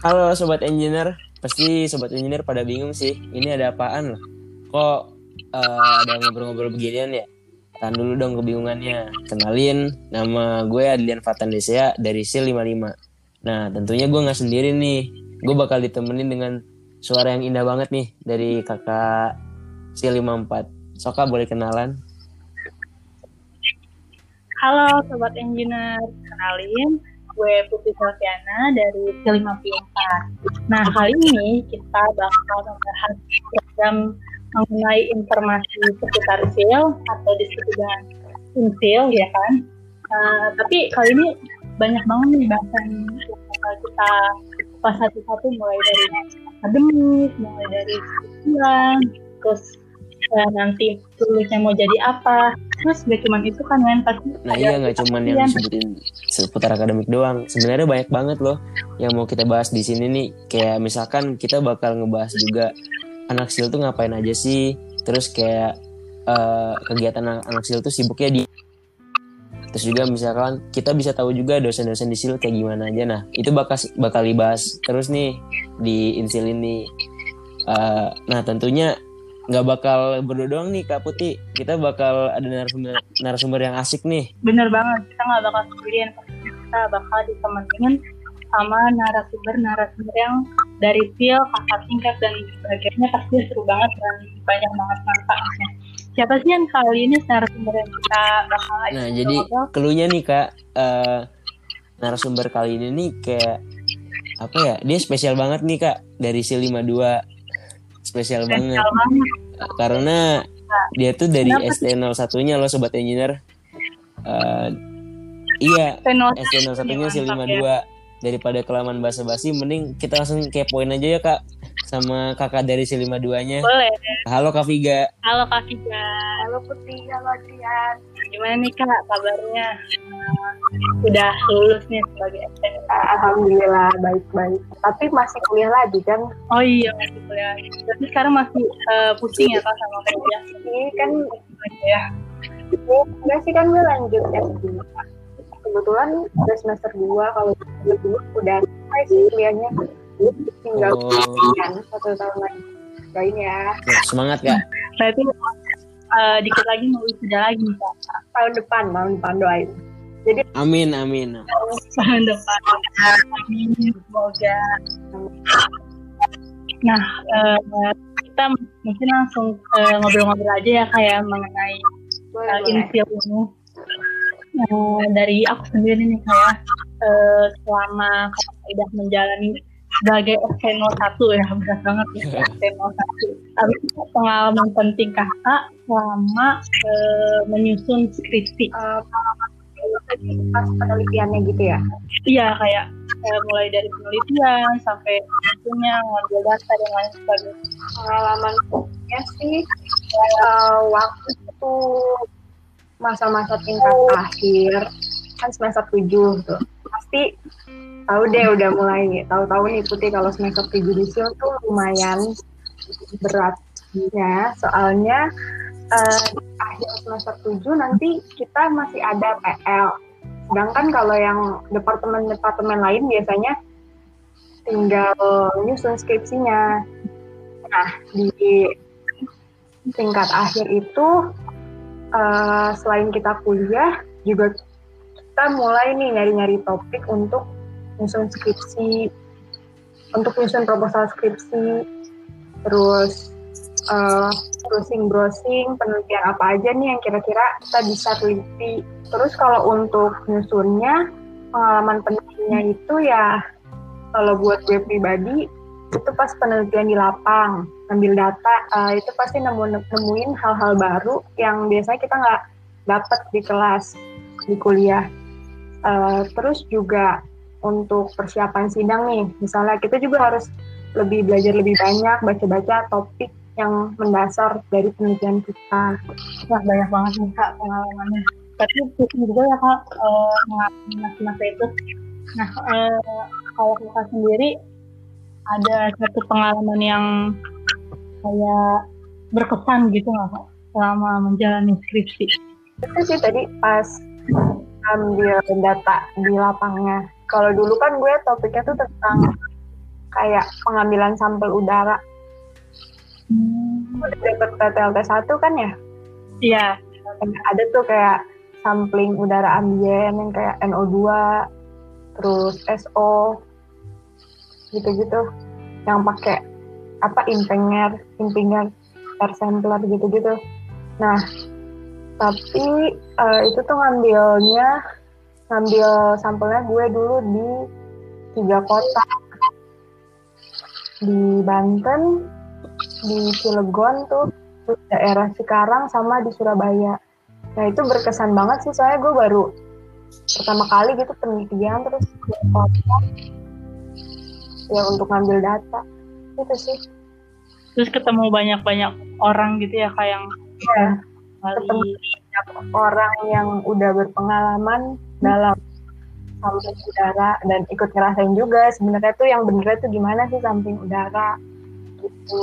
Halo sobat engineer, pasti sobat engineer pada bingung sih. Ini ada apaan loh? Kok uh, ada ngobrol-ngobrol beginian ya? Tahan dulu dong kebingungannya. Kenalin, nama gue Adlian Fatan Desea dari SIL 55. Nah, tentunya gue nggak sendiri nih. Gue bakal ditemenin dengan suara yang indah banget nih dari kakak SIL 54. Soka boleh kenalan? Halo Sobat Engineer, kenalin gue Putri Selviana dari T54. Nah, kali ini kita bakal membahas program mengenai informasi seputar SIL atau disebut dengan ya kan. Uh, tapi kali ini banyak banget nih bahasan yang bakal kita pas satu-satu mulai dari akademis, mulai dari sekolah, terus nanti tulisnya mau jadi apa, terus gak cuma itu kan kan pasti nah iya nggak cuma yang disebutin seputar akademik doang. Sebenarnya banyak banget loh yang mau kita bahas di sini nih. Kayak misalkan kita bakal ngebahas juga anak sil tuh ngapain aja sih? Terus kayak uh, kegiatan anak, anak sil tuh sibuknya di terus juga misalkan kita bisa tahu juga dosen-dosen di sil kayak gimana aja. Nah itu bakal bakal dibahas terus nih di insil ini uh, nah tentunya nggak bakal berdua doang nih Kak Putih. Kita bakal ada narasumber, narasumber yang asik nih. Bener banget, kita nggak bakal sendirian. Kita bakal ditemenin sama narasumber-narasumber yang dari feel, kakak tingkat, dan sebagainya pasti seru banget dan banyak banget manfaatnya. Siapa sih yang kali ini narasumber yang kita bakal Nah, jadi keluhnya nih Kak, uh, narasumber kali ini nih kayak apa ya? Dia spesial banget nih Kak dari C52 spesial, banget. banget. Karena dia tuh dari ST01 nya loh sobat engineer. Uh, iya ST01 nya si 52 ya. daripada kelamaan basa-basi mending kita langsung kepoin aja ya kak sama kakak dari si 52 nya boleh. Halo kak Viga. Halo kak Viga. Halo Putri. Halo Adrian gimana nih kak kabarnya? Uh, udah lulus nih sebagai STN Alhamdulillah baik-baik. Tapi masih kuliah lagi kan oh iya masih kuliah tapi sekarang masih uh, pusing ya kak sama kuliah? Ini kan ya enggak sih kan gue lanjut S2 kebetulan udah semester 2 kalau dulu udah selesai sih kuliahnya. Tinggal oh. satu tahun lagi. Doain ya. ya semangat kak. Berarti uh, dikit lagi mau wisuda lagi kak tahun depan tahun depan doain. Jadi amin amin. Tahun depan. Amin semoga. Nah uh, kita mungkin langsung ngobrol-ngobrol uh, aja ya kayak mengenai uh, insil ini. Uh, dari aku sendiri nih kayak uh, selama udah menjalani sebagai SK01 ya berat banget ya SK01 tapi pengalaman penting kakak selama e, menyusun skripsi. Uh, pas penelitiannya gitu ya? Iya kayak e, mulai dari penelitian sampai punya ngambil data dan lain sebagainya. Pengalamannya sih uh, waktu itu masa-masa tingkat akhir kan semester 7 tuh. Pasti tahu deh udah mulai tahu-tahu nih putih kalau semester tujuh di tuh lumayan beratnya. Soalnya uh, akhir semester tujuh nanti kita masih ada PL sedangkan kalau yang departemen-departemen lain biasanya tinggal nyusun skripsinya. Nah di tingkat akhir itu uh, selain kita kuliah juga kita mulai nih nyari-nyari topik untuk nyusun skripsi untuk nyusun proposal skripsi terus uh, browsing browsing penelitian apa aja nih yang kira-kira kita bisa teliti. Terus kalau untuk nyusunnya pengalaman penelitiannya itu ya kalau buat gue pribadi itu pas penelitian di lapang ambil data uh, itu pasti nemu nemuin hal-hal baru yang biasanya kita nggak dapat di kelas di kuliah. Uh, terus juga untuk persiapan sidang nih, misalnya kita juga harus lebih belajar lebih banyak, baca-baca topik yang mendasar dari penelitian kita. Wah banyak banget nih kak pengalamannya. Tapi pusing juga ya kak uh, mengalami masa itu. Nah uh, kalau kakak sendiri ada satu pengalaman yang kayak berkesan gitu nggak kak selama menjalani skripsi? Itu sih tadi pas ambil data di lapangnya kalau dulu kan gue topiknya tuh tentang kayak pengambilan sampel udara. Hmm. Udah dapet TTLT 1 kan ya? Iya. Ada tuh kayak sampling udara ambien yang kayak NO2, terus SO, gitu-gitu. Yang pakai apa impenger, impenger, air sampler gitu-gitu. Nah, tapi eh, itu tuh ngambilnya ngambil sampelnya gue dulu di tiga kota. Di Banten, di Cilegon tuh, terus daerah Cikarang sama di Surabaya. Nah itu berkesan banget sih soalnya gue baru pertama kali gitu penelitian terus ke kota. Ya untuk ngambil data. Itu sih. Terus ketemu banyak-banyak orang gitu ya kayak yang Ya, kali banyak orang yang udah berpengalaman dalam samping udara dan ikut ngerasain juga sebenarnya tuh yang benernya tuh gimana sih samping udara gitu.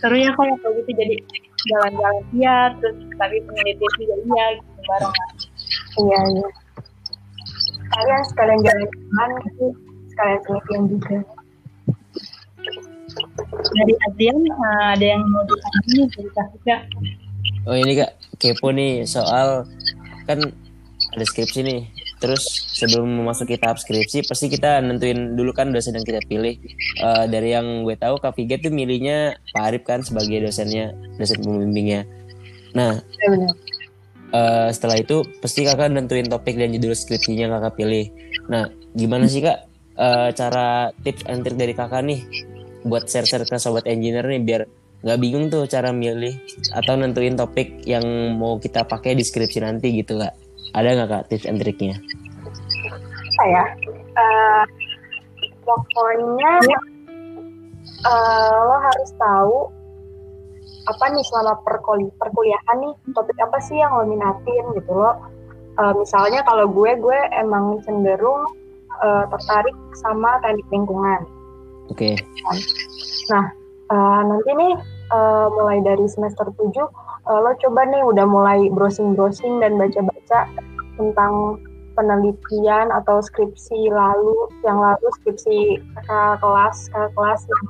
seru ya kalau kayak gitu jadi jalan-jalan iya terus tapi penelitian juga iya gitu bareng Iya, iya. Kalian sekalian jalan-jalan gitu, sekalian penelitian juga. dari Adrian eh, ada yang mau ditanya cerita juga Oh ini kak kepo nih soal kan ada skripsi nih. Terus sebelum memasuki tahap skripsi pasti kita nentuin dulu kan dosen yang kita pilih. Eh, dari yang gue tahu Kak Viga tuh milihnya Pak Arif kan sebagai dosennya, dosen pembimbingnya. Nah eh, setelah itu pasti kakak nentuin topik dan judul skripsinya kakak pilih. Nah gimana sih kak eh, cara tips and trick dari kakak nih buat share-share ke sobat engineer nih biar nggak bingung tuh cara milih atau nentuin topik yang mau kita pakai di skripsi nanti gitu kak ada nggak kak tips and triknya Apa ya? Eh, pokoknya eh, lo harus tahu apa nih selama perkuli perkuliahan nih topik apa sih yang lo minatin gitu lo. Eh, misalnya kalau gue gue emang cenderung eh, tertarik sama teknik lingkungan. oke Nah, eh, nanti nih eh, mulai dari semester 7 eh, lo coba nih udah mulai browsing-browsing dan baca-baca tentang penelitian atau skripsi lalu yang lalu skripsi kakak kelas kakak kelas yang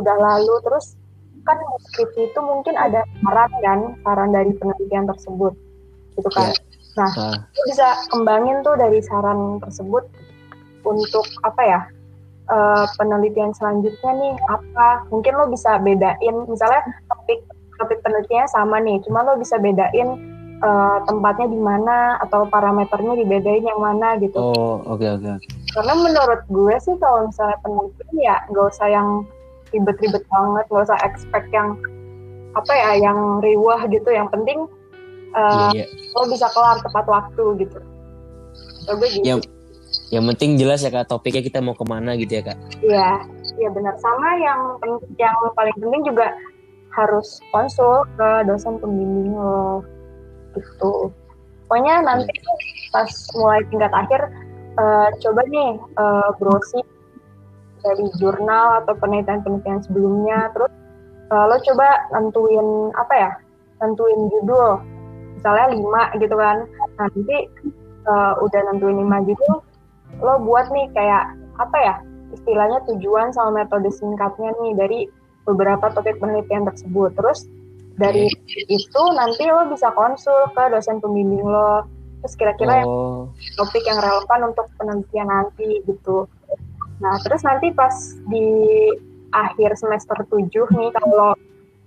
udah lalu. Terus kan skripsi itu mungkin ada saran kan saran dari penelitian tersebut gitu kan? Nah Ah, lo bisa kembangin tuh dari saran tersebut untuk apa ya? Eh, penelitian selanjutnya nih apa? Mungkin lo bisa bedain misalnya topik topik penelitiannya sama nih. Cuma lo bisa bedain eh, tempatnya di mana atau parameternya dibedain yang mana gitu. Oh oke oke oke. karena menurut gue sih kalau misalnya penelitian ya nggak usah yang ribet-ribet banget nggak usah expect yang apa ya yang riwah gitu. Yang penting eh, iya iya. lo bisa kelar tepat waktu gitu. Kalau gue gitu. Yang yang penting jelas ya kak topiknya kita mau ke mana gitu ya kak? Iya, iya benar. Sama yang yang paling penting juga harus konsul ke dosen pembimbing lo gitu. Pokoknya nanti pas mulai tingkat akhir eh, coba nih eh, browsing dari jurnal atau penelitian-penelitian sebelumnya, terus eh, lo coba nentuin apa ya? Nentuin judul, misalnya lima gitu kan. Nanti eh, udah nentuin lima judul, lo buat nih kayak apa ya? istilahnya tujuan sama metode singkatnya nih dari beberapa topik penelitian tersebut. Terus dari itu nanti lo bisa konsul ke dosen pembimbing lo. Terus kira-kira yang oh topik yang relevan untuk penelitian nanti gitu. Nah, terus nanti pas di akhir semester 7 nih kalau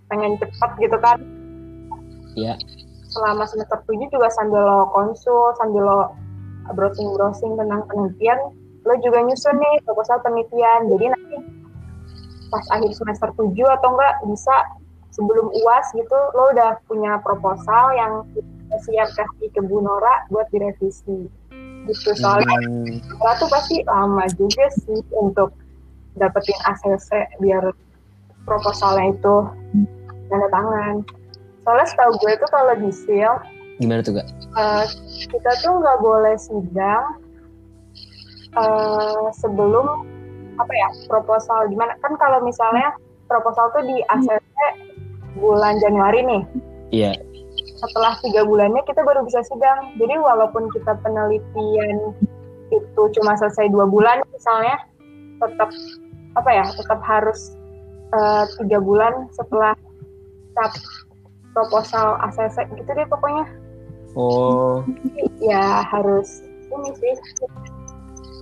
pengen cepat gitu kan, ya selama semester 7 juga sambil lo konsul, sambil lo browsing-browsing tentang penelitian, lo juga nyusun nih proposal penelitian. Jadi nanti pas akhir semester 7 atau enggak bisa sebelum UAS gitu, lo udah punya proposal yang siap kasih ke Bu Nora buat direvisi. Gitu, soalnya Hmm, Nora tuh pasti lama juga sih untuk dapetin ACC biar proposalnya itu tanda tangan. Soalnya setahu gue tuh kalau di SIL, gimana tuh kak eh, kita tuh nggak boleh sidang eh, sebelum apa ya proposal gimana? Kan kalau misalnya proposal tuh di ACC bulan Januari nih. Iya. Setelah tiga bulannya kita baru bisa sidang. Jadi walaupun kita penelitian itu cuma selesai dua bulan misalnya tetap apa ya tetap harus uh, tiga bulan setelah tap proposal ACC gitu deh pokoknya. Oh. Ya harus ini sih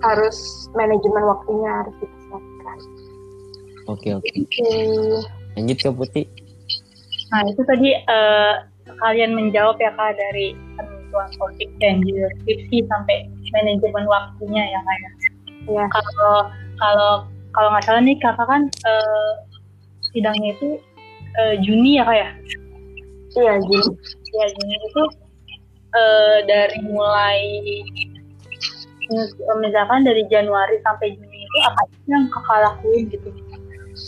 harus manajemen waktunya harus disiapkan oke oke. Hmm, lanjut ke putih. Nah itu tadi eh, kalian menjawab ya kak dari penentuan topik dan juga skripsi sampai manajemen waktunya ya kak ya. ya Kalau kalau kalau nggak salah nih kakak kan eh, sidangnya itu eh, Juni ya kak ya. iya jadi Ya Juni itu eh, dari mulai misalkan dari Januari sampai Juni itu apa yang kakak lakuin gitu?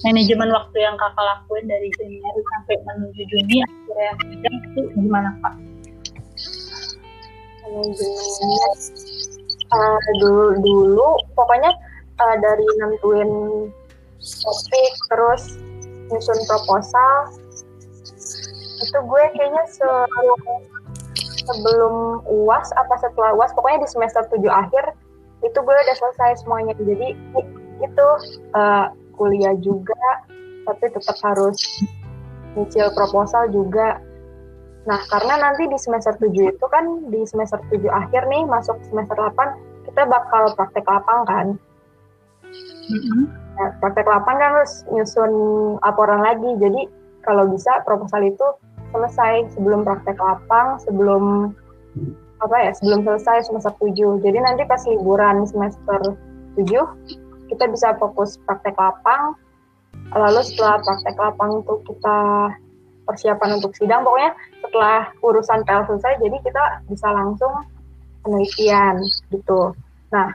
Manajemen waktu yang kakak lakuin dari Januari sampai menuju Juni akhirnya sidang itu gimana kak? manajemennya uh, dulu dulu pokoknya uh, dari nentuin topik terus nyusun proposal itu gue kayaknya se- sebelum uas apa setelah uas pokoknya di semester 7 akhir itu gue udah selesai semuanya jadi itu uh, kuliah juga tapi tetap harus nyicil proposal juga Nah, karena nanti di semester 7 itu kan di semester 7 akhir nih masuk semester 8 kita bakal praktek lapang kan. Nah, praktek lapang kan harus nyusun laporan lagi. Jadi kalau bisa proposal itu selesai sebelum praktek lapang, sebelum apa ya, sebelum selesai semester 7. Jadi nanti pas liburan semester 7 kita bisa fokus praktek lapang. Lalu setelah praktek lapang itu kita persiapan untuk sidang pokoknya setelah urusan PL selesai jadi kita bisa langsung penelitian gitu nah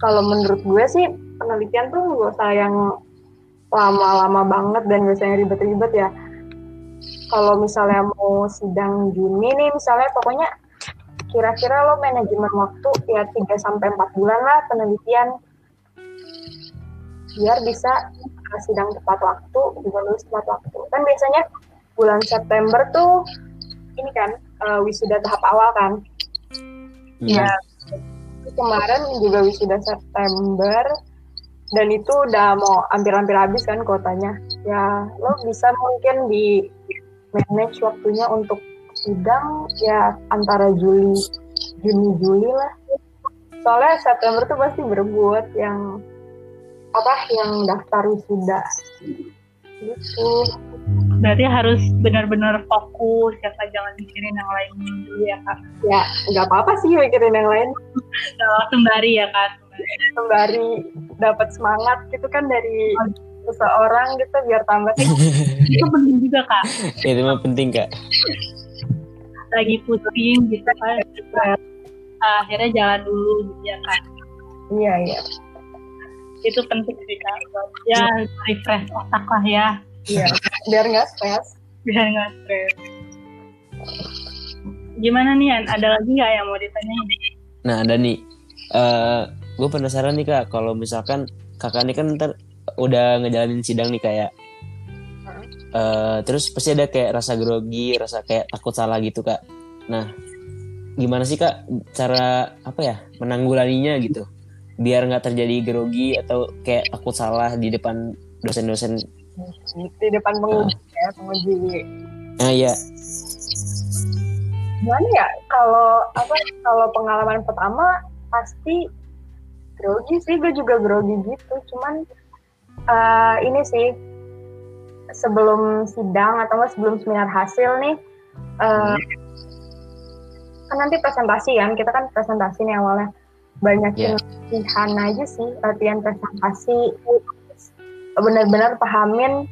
kalau menurut gue sih penelitian tuh gak usah yang lama-lama banget dan yang ribet-ribet ya kalau misalnya mau sidang Juni nih misalnya pokoknya kira-kira lo manajemen waktu ya 3 sampai 4 bulan lah penelitian biar bisa sidang tepat waktu juga lulus tepat waktu kan biasanya bulan September tuh ini kan uh, wisuda tahap awal kan. Iya. Kemarin juga wisuda September dan itu udah mau hampir-hampir habis kan kotanya. Ya lo bisa mungkin di manage waktunya untuk sidang ya antara Juli Juni Juli lah. Soalnya September tuh pasti berebut yang apa yang daftar wisuda. Gitu. Berarti harus benar-benar fokus ya kak jangan mikirin yang lain dulu ya kak. Ya nggak apa-apa sih mikirin yang lain. Nah, sembari ya kak. Sembari dapat semangat gitu kan dari seseorang gitu biar tambah itu penting juga kak itu mah penting kak lagi pusing gitu kan akhirnya jalan dulu gitu ya kak iya iya itu penting sih kak ya refresh otak lah ya Iya, biar nggak stres. Biar nggak stres. Gimana nih, An? Ada lagi nggak yang mau ditanyain? Nah, ada nih. Uh, gue penasaran nih kak, kalau misalkan kakak ini kan ntar udah ngejalanin sidang nih kayak, uh, terus pasti ada kayak rasa grogi, rasa kayak takut salah gitu kak. Nah, gimana sih kak cara apa ya menanggulanginya gitu, biar nggak terjadi grogi atau kayak takut salah di depan dosen-dosen? Di depan penguji uh. ya penguji. Ah iya. Gimana ya kalau apa kalau pengalaman pertama pasti grogi sih gue juga grogi gitu. Cuman uh, ini sih sebelum sidang atau enggak sebelum seminar hasil nih uh, kan nanti presentasi kan kita kan presentasi nih awalnya. Banyakin yeah. latihan aja sih latihan presentasi. Benar-benar pahamin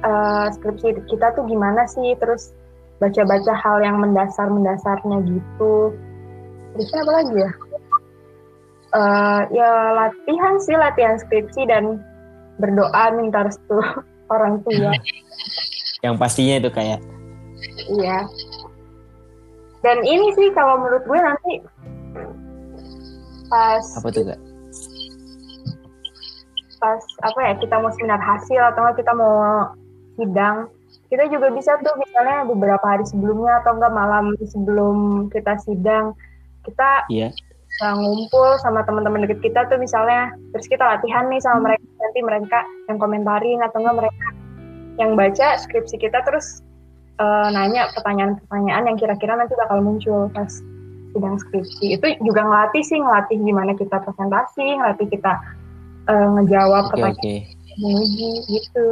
uh, skripsi kita tuh gimana sih terus baca-baca hal yang mendasar-mendasarnya gitu. Terusnya apa lagi ya? Uh, ya latihan sih latihan skripsi dan berdoa minta restu orang tua. Yang pastinya itu kayak iya. Dan ini sih kalau menurut gue nanti pas apa tuh kak? Pas apa ya kita mau seminar hasil atau kita mau sidang kita juga bisa tuh misalnya beberapa hari sebelumnya atau enggak malam sebelum kita sidang kita iya. Bisa ngumpul sama teman-teman deket kita tuh misalnya terus kita latihan nih sama mereka nanti mereka yang komentarin atau enggak mereka yang baca skripsi kita terus uh, nanya pertanyaan-pertanyaan yang kira-kira nanti bakal muncul pas sidang skripsi itu juga ngelatih sih ngelatih gimana kita presentasi ngelatih kita uh, ngejawab okay, pertanyaan okay. menguji gitu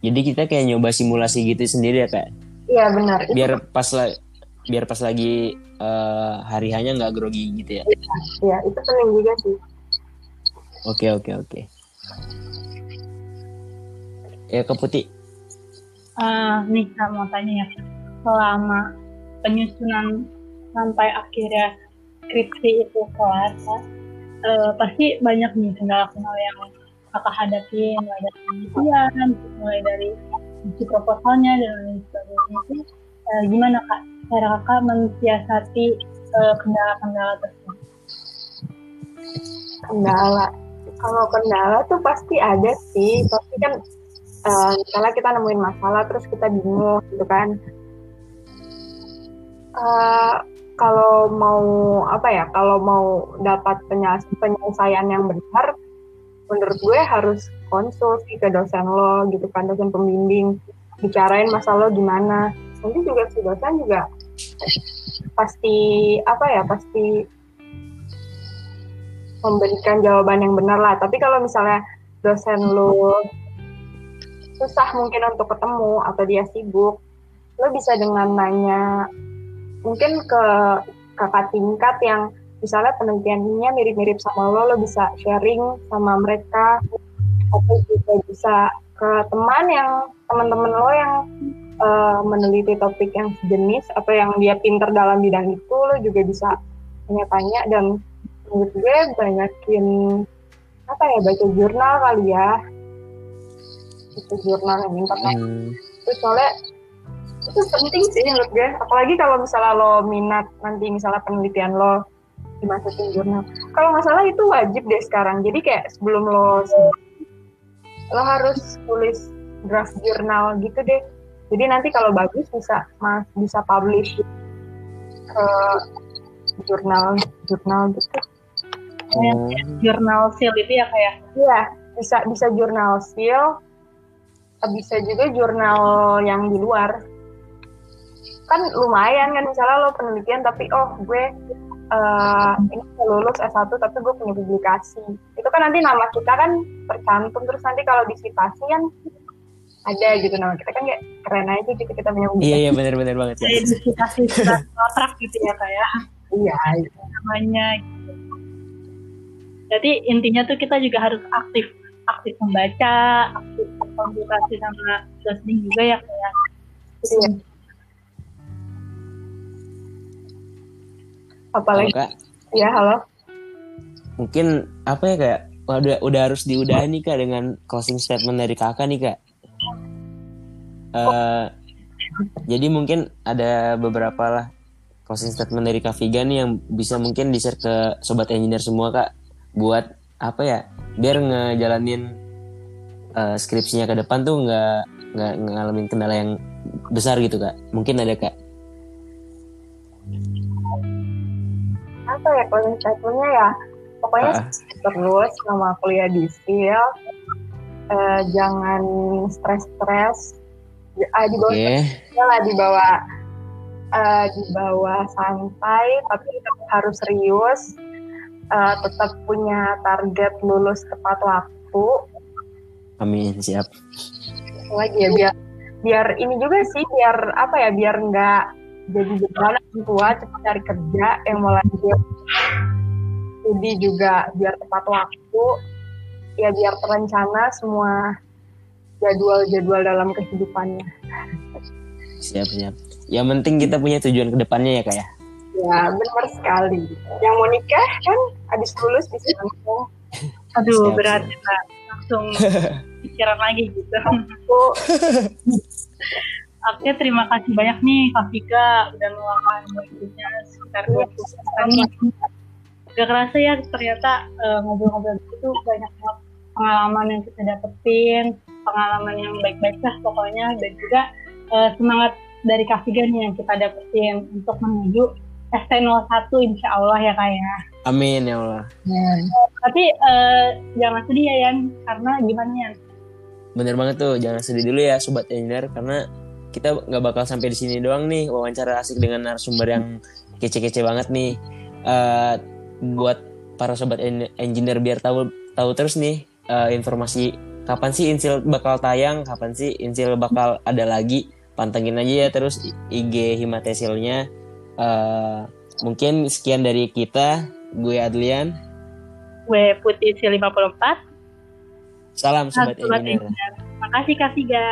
jadi kita kayak nyoba simulasi gitu sendiri ya kak iya benar biar itu. pas biar pas lagi uh, hari hanya nggak grogi gitu ya? Iya itu penting juga sih. Oke oke oke. Ya ke putih. Uh, nih saya mau tanya ya. Selama penyusunan sampai akhirnya skripsi itu kelar kan? uh, pasti banyak nih kendala-kendala yang kakak hadapi mulai dari penelitian mulai dari isi proposalnya dan lain sebagainya. Itu uh, gimana kak cara kakak mensiasati uh, kendala-kendala tersebut? Kendala. Kalau kendala tuh pasti ada sih. Pasti kan uh, misalnya kita nemuin masalah terus kita bingung gitu kan. Uh, kalau mau apa ya kalau mau dapat penyelesaian yang benar menurut gue harus konsul ke dosen lo gitu kan dosen pembimbing. Bicarain masalah lo gimana nanti juga si dosen juga pasti apa ya pasti memberikan jawaban yang benar lah. Tapi kalau misalnya dosen lo susah mungkin untuk ketemu atau dia sibuk lo bisa dengan nanya mungkin ke kakak tingkat yang misalnya penelitiannya mirip-mirip sama lo, lo bisa sharing sama mereka, atau juga bisa ke teman yang teman-teman lo yang uh, meneliti topik yang sejenis atau yang dia pinter dalam bidang itu, lo juga bisa tanya-tanya. Dan menurut gue banyakin apa ya baca jurnal kali ya. Baca jurnal yang internet. Hmm. terus soalnya itu penting sih menurut gue. Apalagi kalau misalnya lo minat nanti misalnya penelitian lo dimasukin jurnal. Kalau nggak salah itu wajib deh sekarang. Jadi kayak sebelum lo lo harus tulis draft jurnal gitu deh jadi nanti kalau bagus bisa mas bisa publish ke jurnal jurnal gitu hmm. jurnal seal itu ya kayak ya? iya bisa bisa jurnal seal bisa juga jurnal yang di luar kan lumayan kan misalnya lo penelitian tapi oh gue uh, ini lulus S1 tapi gue punya publikasi itu kan nanti nama kita kan tercantum terus nanti kalau disitasi kan ada gitu. Nama kita kan kayak keren aja gitu kita punya iya iya benar-benar banget ya sudah kontrak gitu ya kayak iya namanya gitu. jadi intinya tuh kita juga harus aktif aktif membaca aktif konsultasi sama dosen juga ya kayak iya. Apalagi halo, ya halo. Mungkin apa ya kayak udah udah harus diudahin nih kak dengan closing statement dari kakak nih kak uh, jadi mungkin ada beberapa lah closing statement dari Kak Viga nih yang bisa mungkin di share ke sobat engineer semua kak buat apa ya biar ngejalanin uh, skripsinya ke depan tuh nggak nggak ngalamin kendala yang besar gitu kak. Mungkin ada kak. Apa ya closing statementnya ya? Pokoknya uh. terus sama kuliah di STIL uh, jangan stres-stres uh, di bawah okay. lah di bawah uh, di bawah santai tapi tetap harus serius uh, tetap punya target lulus tepat waktu. Amin siap. Lagi ya biar biar ini juga sih biar apa ya biar nggak jadi beban orang tua cepat cari kerja yang mau lanjut. Studi juga biar tepat waktu ya biar terencana semua jadwal-jadwal dalam kehidupannya. Siap siap. Yang penting kita punya tujuan ke depannya ya kak ya? Ya benar sekali. Yang mau nikah kan? Habis lulus bisa langsung. Aduh siap, berat siap. langsung pikiran lagi gitu. Oke, terima kasih banyak nih Kak Vika udah meluangkan waktunya sekitar 20 menit. Gak kerasa ya ternyata uh, ngobrol-ngobrol itu banyak banget pengalaman yang kita dapetin, pengalaman yang baik-baik lah pokoknya dan juga uh, semangat dari nih yang kita dapetin untuk menuju ST01 insya Allah ya kak ya. Amin ya Allah. Tapi eh, jangan sedih ya Yan, karena gimana Yan? Bener banget tuh, jangan sedih dulu ya sobat engineer karena kita nggak bakal sampai di sini doang nih wawancara asik dengan narasumber yang kece-kece banget nih. Eh, buat para sobat en- engineer biar tahu tahu terus nih eh, informasi kapan sih Insil bakal tayang, kapan sih Insil bakal ada lagi. Pantengin aja ya terus IG Himatesilnya. Eh, mungkin sekian dari kita. Gue Adlian. Gue Putih C54. Salam sobat Sobat engineer. Makasih Kak Siga.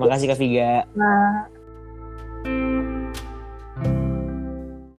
Makasih Kak Viga. Nah,